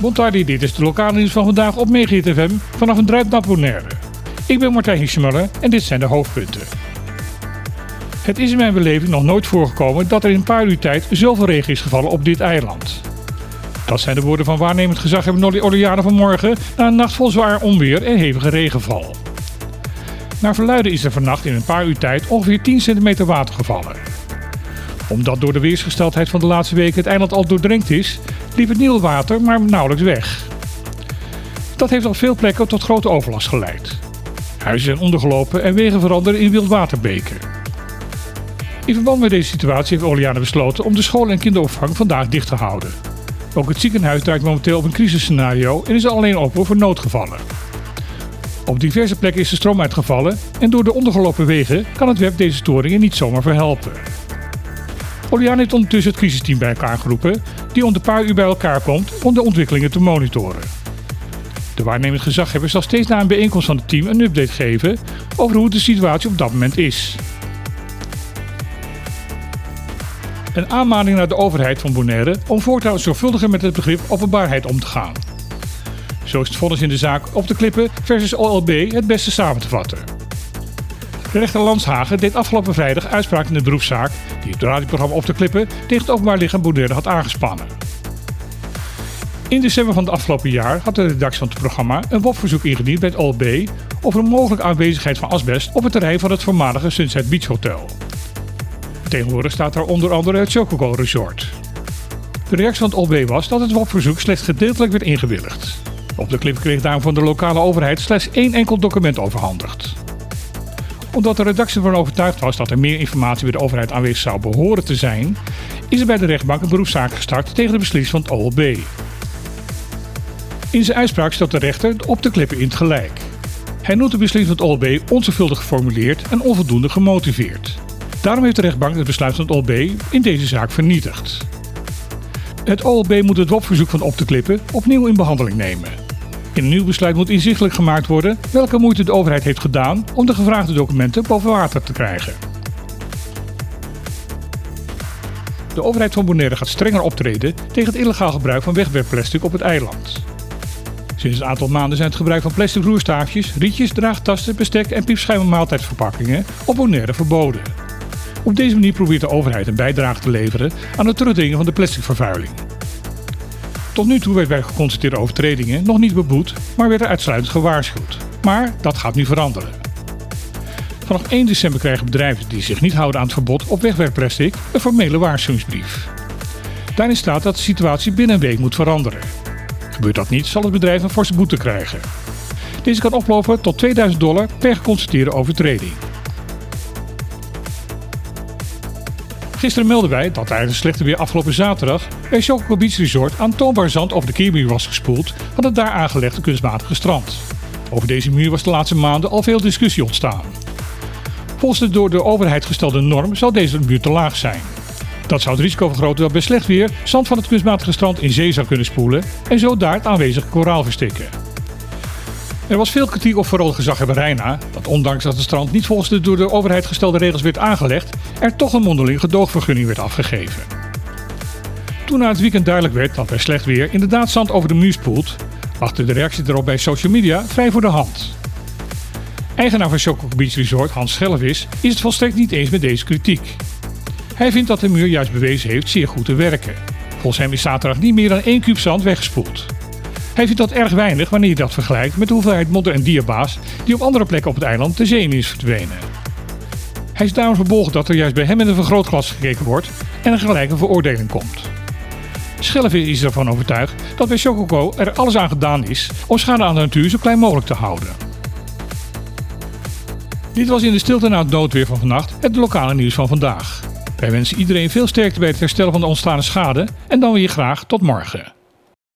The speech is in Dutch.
Bontardi, dit is de lokale nieuws van vandaag op Megahit FM vanaf een druip Bonaire. Ik ben Martijn Hiesmuller en dit zijn de hoofdpunten. Het is in mijn beleving nog nooit voorgekomen dat er in een paar uur tijd zoveel regen is gevallen op dit eiland. Dat zijn de woorden van waarnemend gezaghebber Nolly Oliana vanmorgen na een nacht vol zwaar onweer en hevige regenval. Naar verluiden is er vannacht in een paar uur tijd ongeveer 10 centimeter water gevallen. Omdat door de weersgesteldheid van de laatste weken het eiland al doordrenkt is, liep het nieuwe water maar nauwelijks weg. Dat heeft op veel plekken tot grote overlast geleid. Huizen zijn ondergelopen en wegen veranderen in wildwaterbeken. In verband met deze situatie heeft Oliana besloten om de school en kinderopvang vandaag dicht te houden. Ook het ziekenhuis draait momenteel op een crisisscenario en is alleen open voor noodgevallen. Op diverse plekken is de stroom uitgevallen en door de ondergelopen wegen kan het web deze storingen niet zomaar verhelpen. Oliana heeft ondertussen het crisisteam bij elkaar geroepen, die om een paar uur bij elkaar komt om de ontwikkelingen te monitoren. De waarnemend gezaghebber zal steeds na een bijeenkomst van het team een update geven over hoe de situatie op dat moment is. Een aanmaning naar de overheid van Bonaire om voortaan zorgvuldiger met het begrip openbaarheid om te gaan. Zo is het vonnis in de zaak op te klippen versus OLB het beste samen te vatten. Rechter Landshagen deed afgelopen vrijdag uitspraak in de beroepszaak die het radioprogramma op te klippen tegen het openbaar lichaam Bonaire had aangespannen. In december van het afgelopen jaar had de redactie van het programma een WOP-verzoek ingediend bij het OLB over een mogelijke aanwezigheid van asbest op het terrein van het voormalige Sunset Beach Hotel. Tegenwoordig staat daar onder andere het Chococo Resort. De reactie van het OLB was dat het WOP-verzoek slechts gedeeltelijk werd ingewilligd. Op de clip kreeg daarom van de lokale overheid slechts één enkel document overhandigd. Omdat de redactie ervan overtuigd was dat er meer informatie bij de overheid aanwezig zou behoren te zijn, is er bij de rechtbank een beroepszaak gestart tegen de beslissing van het OLB. In zijn uitspraak stelt de rechter op de klippen in het gelijk. Hij noemt de beslissing van het OLB onzorgvuldig geformuleerd en onvoldoende gemotiveerd. Daarom heeft de rechtbank het besluit van het OLB in deze zaak vernietigd. Het OLB moet het WOP-verzoek van op te klippen opnieuw in behandeling nemen. In een nieuw besluit moet inzichtelijk gemaakt worden welke moeite de overheid heeft gedaan om de gevraagde documenten boven water te krijgen. De overheid van Bonaire gaat strenger optreden tegen het illegaal gebruik van wegwerpplastic op het eiland. Sinds een aantal maanden zijn het gebruik van plastic roerstaafjes, rietjes, draagtassen, bestek en piepschuimen maaltijdverpakkingen op Bonaire verboden. Op deze manier probeert de overheid een bijdrage te leveren aan het terugdringen van de plasticvervuiling. Tot nu toe werd bij geconstateerde overtredingen nog niet beboet, maar werd er uitsluitend gewaarschuwd. Maar dat gaat nu veranderen. Vanaf 1 december krijgen bedrijven die zich niet houden aan het verbod op wegwerpplastic een formele waarschuwingsbrief. Daarin staat dat de situatie binnen een week moet veranderen. Gebeurt dat niet, zal het bedrijf een forse boete krijgen. Deze kan oplopen tot 2000 dollar per geconstateerde overtreding. Gisteren melden wij dat tijdens slechte weer afgelopen zaterdag bij Chococo Beach Resort aantoonbaar zand over de keermuur was gespoeld van het daar aangelegde kunstmatige strand. Over deze muur was de laatste maanden al veel discussie ontstaan. Volgens de door de overheid gestelde norm zou deze muur te laag zijn. Dat zou het risico vergroten dat bij slecht weer zand van het kunstmatige strand in zee zou kunnen spoelen en zo daar het aanwezige koraal verstikken. Er was veel kritiek op vooral gezaghebber Reina, dat ondanks dat het strand niet volgens de door de overheid gestelde regels werd aangelegd, er toch een mondeling gedoogvergunning werd afgegeven. Toen na het weekend duidelijk werd dat bij slecht weer inderdaad zand over de muur spoelt, lag de reactie erop bij social media vrij voor de hand. Eigenaar van Chococo Beach Resort, Hans Schellevis, is het volstrekt niet eens met deze kritiek. Hij vindt dat de muur juist bewezen heeft zeer goed te werken. Volgens hem is zaterdag niet meer dan 1 kuub zand weggespoeld. Hij vindt dat erg weinig wanneer je dat vergelijkt met de hoeveelheid modder en diabaas die op andere plekken op het eiland de zee in is verdwenen. Hij is daarom verbolgen dat er juist bij hem met een vergrootglas gekeken wordt en een gelijke veroordeling komt. Schellevis is ervan overtuigd dat bij Chococo er alles aan gedaan is om schade aan de natuur zo klein mogelijk te houden. Dit was in de stilte na het noodweer van vannacht het lokale nieuws van vandaag. Wij wensen iedereen veel sterkte bij het herstellen van de ontstane schade en dan weer graag tot morgen.